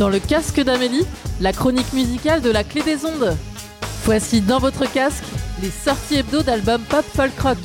Dans le casque d'Amélie, la chronique musicale de la clé des ondes. Voici dans votre casque les sorties hebdo d'albums pop folk rock.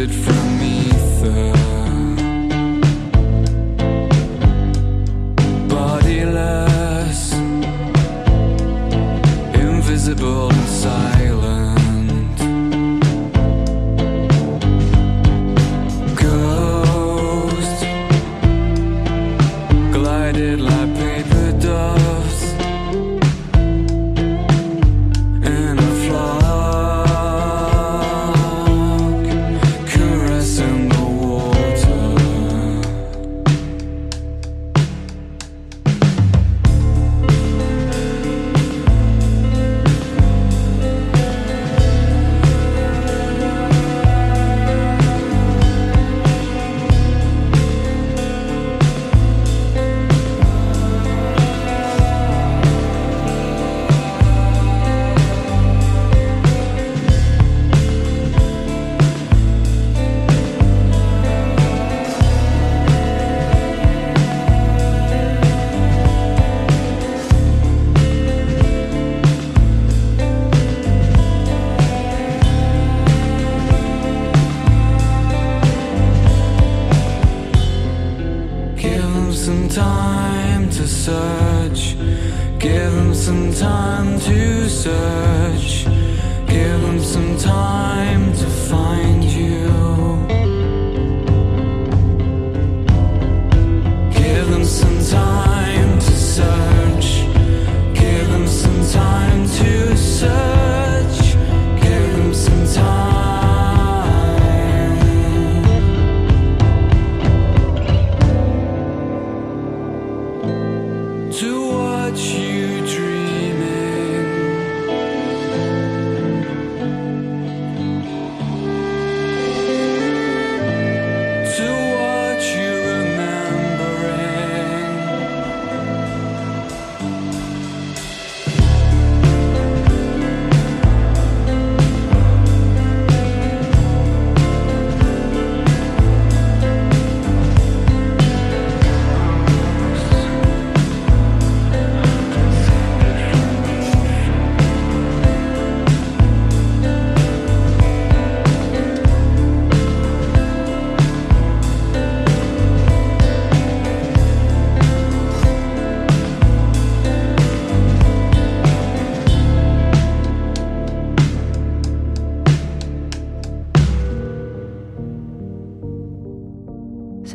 it from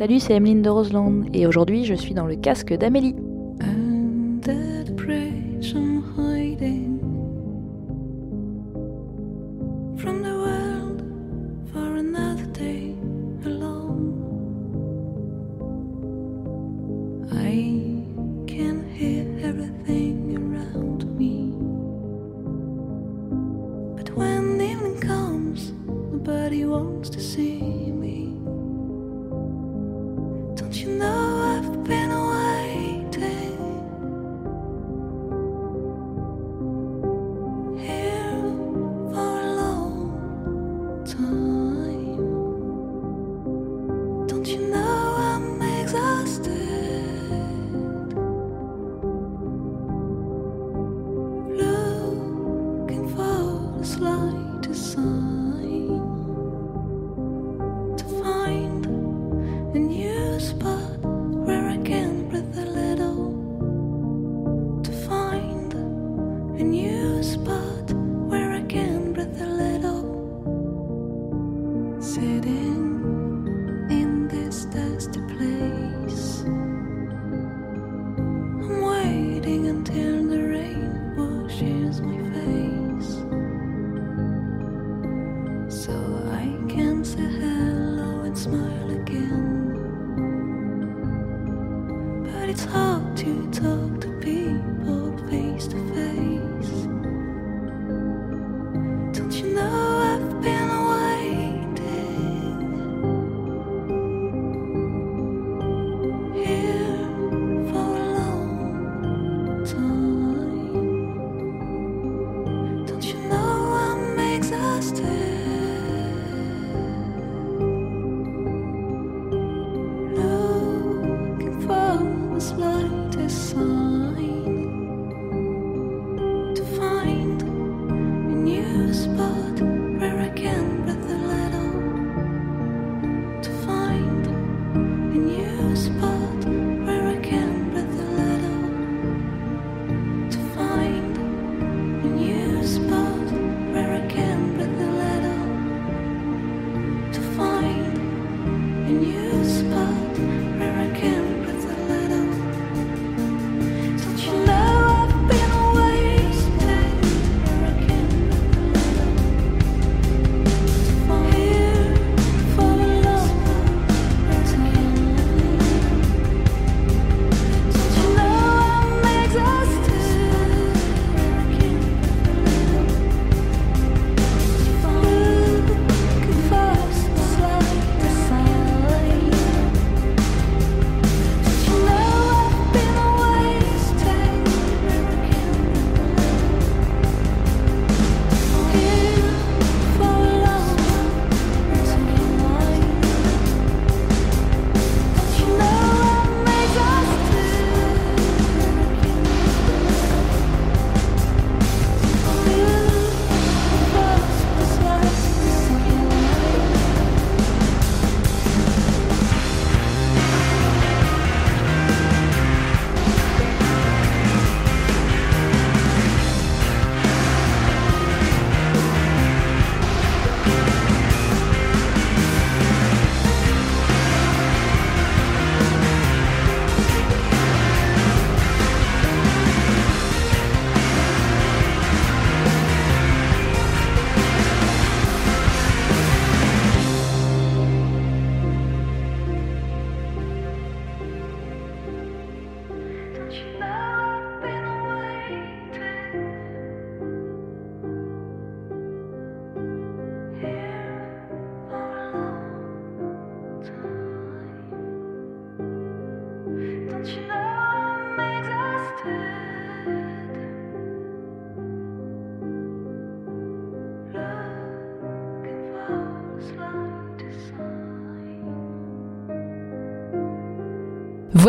Salut, c'est Emeline de Roseland et aujourd'hui je suis dans le casque d'Amélie.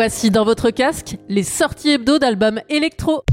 Voici dans votre casque les sorties hebdo d'albums électro.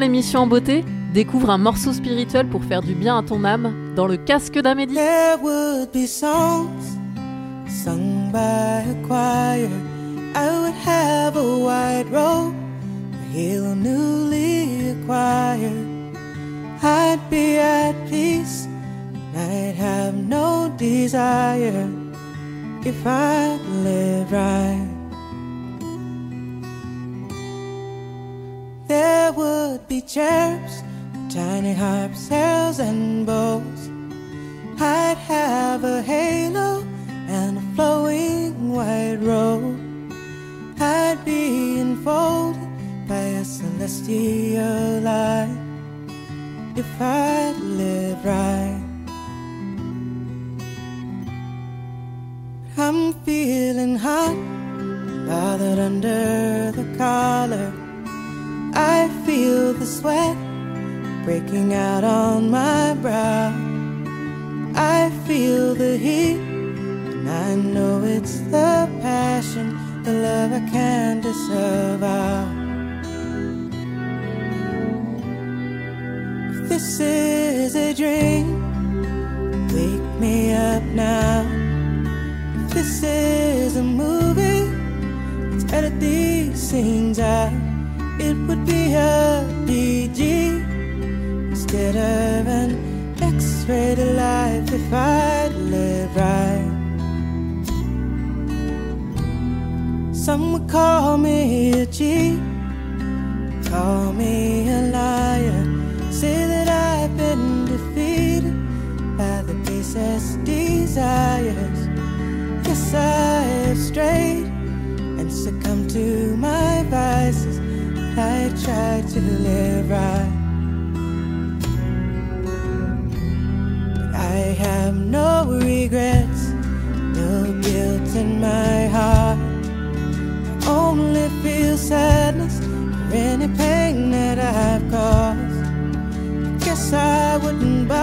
L'émission en beauté, découvre un morceau spirituel pour faire du bien à ton âme dans le casque d'Amélie. There would be songs sung by a choir. I would have a white robe, a heel newly acquired. I'd be at peace, I'd have no desire if I live right. There would be cherubs, tiny harps, arrows, and bows. I'd have a halo and a flowing white robe. I'd be enfolded by a celestial light if I'd live right. I'm feeling hot, bothered under the collar. I feel the sweat breaking out on my brow. I feel the heat, and I know it's the passion, the love I can't disavow. Ah. If this is a dream, wake me up now. If this is a movie, let's edit these scenes out. It would be a instead of an X-rated life if I'd live right. Some would call me a cheat, call me a liar, say that I've been defeated by the basest desires. Yes, I have strayed and succumbed to my vices. I tried to live right. But I have no regrets, no guilt in my heart. I only feel sadness for any pain that I've caused. I guess I wouldn't bother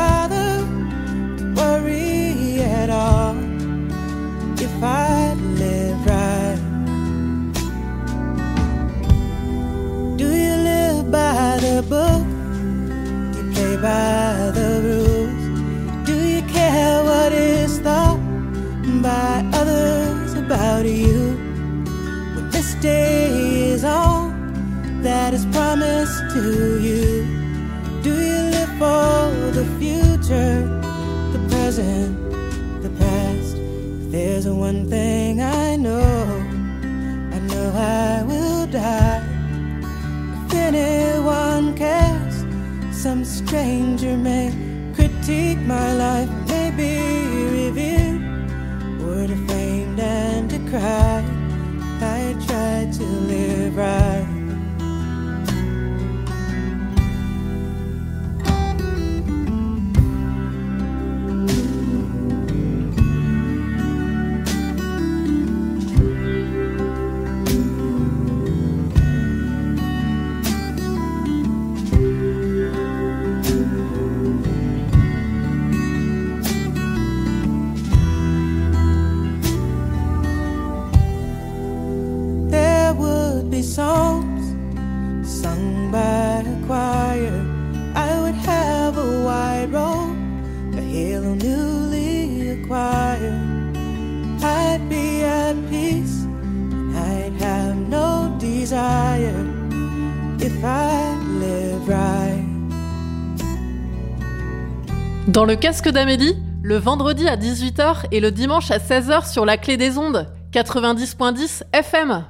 Dans le casque d'Amélie, le vendredi à 18h et le dimanche à 16h sur la clé des ondes, 90.10 FM.